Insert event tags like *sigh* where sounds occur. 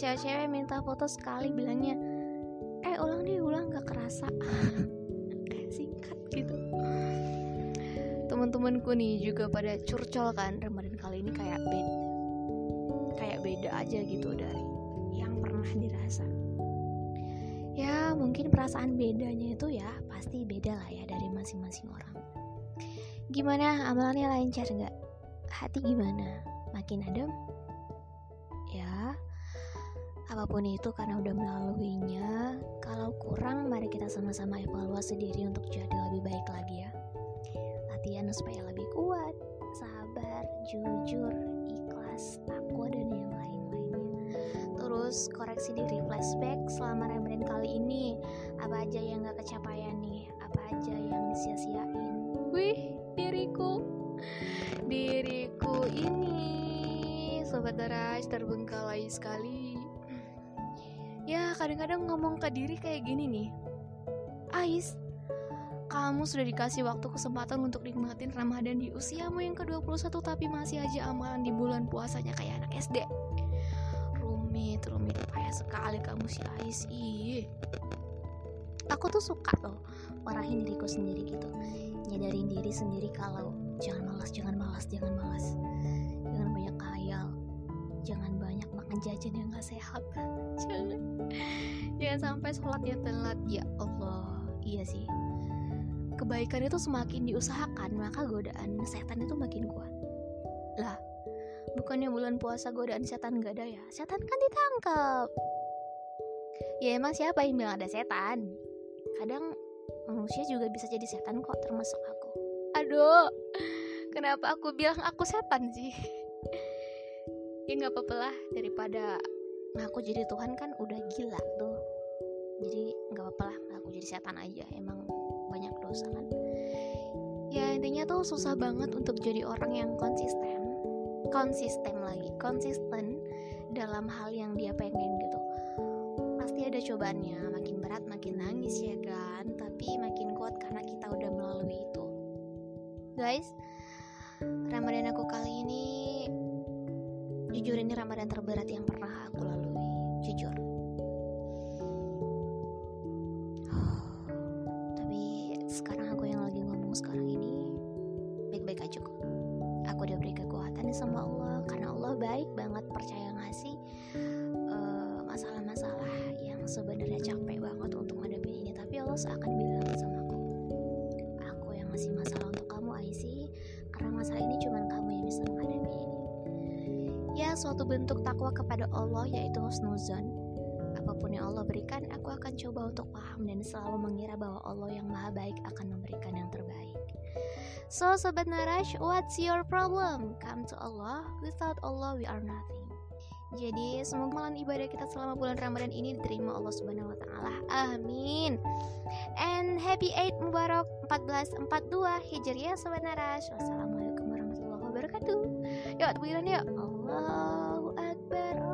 cewek-cewek minta foto sekali bilangnya Eh ulang deh ulang gak kerasa *laughs* singkat gitu Temen-temenku nih juga pada curcol kan Ramadan kali ini kayak beda Kayak beda aja gitu dari yang pernah dirasa Ya mungkin perasaan bedanya itu ya pasti beda lah ya dari masing-masing orang Gimana amalannya lancar nggak? Hati gimana? Makin adem? Apa pun itu karena udah melaluinya. Kalau kurang, mari kita sama-sama evaluasi diri untuk jadi lebih baik lagi ya. Latihan supaya lebih kuat, sabar, jujur, ikhlas, takwa dan yang lain-lainnya. Terus koreksi diri flashback selama Ramadan kali ini. Apa aja yang gak kecapaian nih? Apa aja yang disia-siain? Wih, diriku diriku ini sobat daras terbengkalai sekali ya kadang-kadang ngomong ke diri kayak gini nih. Ais kamu sudah dikasih waktu kesempatan untuk nikmatin Ramadan di usiamu yang ke-21 tapi masih aja amalan di bulan puasanya kayak anak SD rumit rumit payah sekali kamu si Ais. Ih. Aku tuh suka loh marahin diriku sendiri gitu. Nyadarin diri sendiri kalau jangan malas jangan malas jangan malas jajan yang gak sehat jangan. Jangan sampai sholatnya telat. Ya Allah. Iya sih. Kebaikan itu semakin diusahakan maka godaan setan itu makin kuat. Lah bukannya bulan puasa godaan setan gak ada ya? Setan kan ditangkap. Ya emang siapa yang bilang ada setan? Kadang manusia juga bisa jadi setan kok termasuk aku. Aduh kenapa aku bilang aku setan sih ya nggak apa-apa lah daripada aku jadi Tuhan kan udah gila tuh. Jadi nggak apa-apa lah aku jadi setan aja emang banyak dosa kan. Ya intinya tuh susah banget untuk jadi orang yang konsisten konsisten lagi konsisten dalam hal yang dia pengen gitu. Pasti ada cobaannya makin berat makin nangis ya kan tapi makin kuat karena kita udah melalui itu. Guys Ramadan aku kali ini Ramadan terberat yang pernah aku lalui jujur. *sighs* Tapi sekarang aku yang lagi ngomong sekarang ini baik-baik aja kok. Aku udah beri kekuatan sama Allah karena Allah baik banget percaya ngasih uh, masalah-masalah yang sebenarnya capek banget untuk ngadepin ini tapi Allah seakan bilang sama aku aku yang ngasih masalah ya suatu bentuk takwa kepada Allah yaitu husnuzon apa pun yang Allah berikan aku akan coba untuk paham dan selalu mengira bahwa Allah yang maha baik akan memberikan yang terbaik So Sobat Narash, what's your problem? Come to Allah, without Allah we are nothing jadi semoga malam ibadah kita selama bulan Ramadan ini diterima Allah Subhanahu wa taala. Amin. And happy Eid Mubarak 1442 Hijriah Sobat Narash. Wassalamualaikum wabarakatuh. Yuk, takbiran yuk. Allahu Akbar.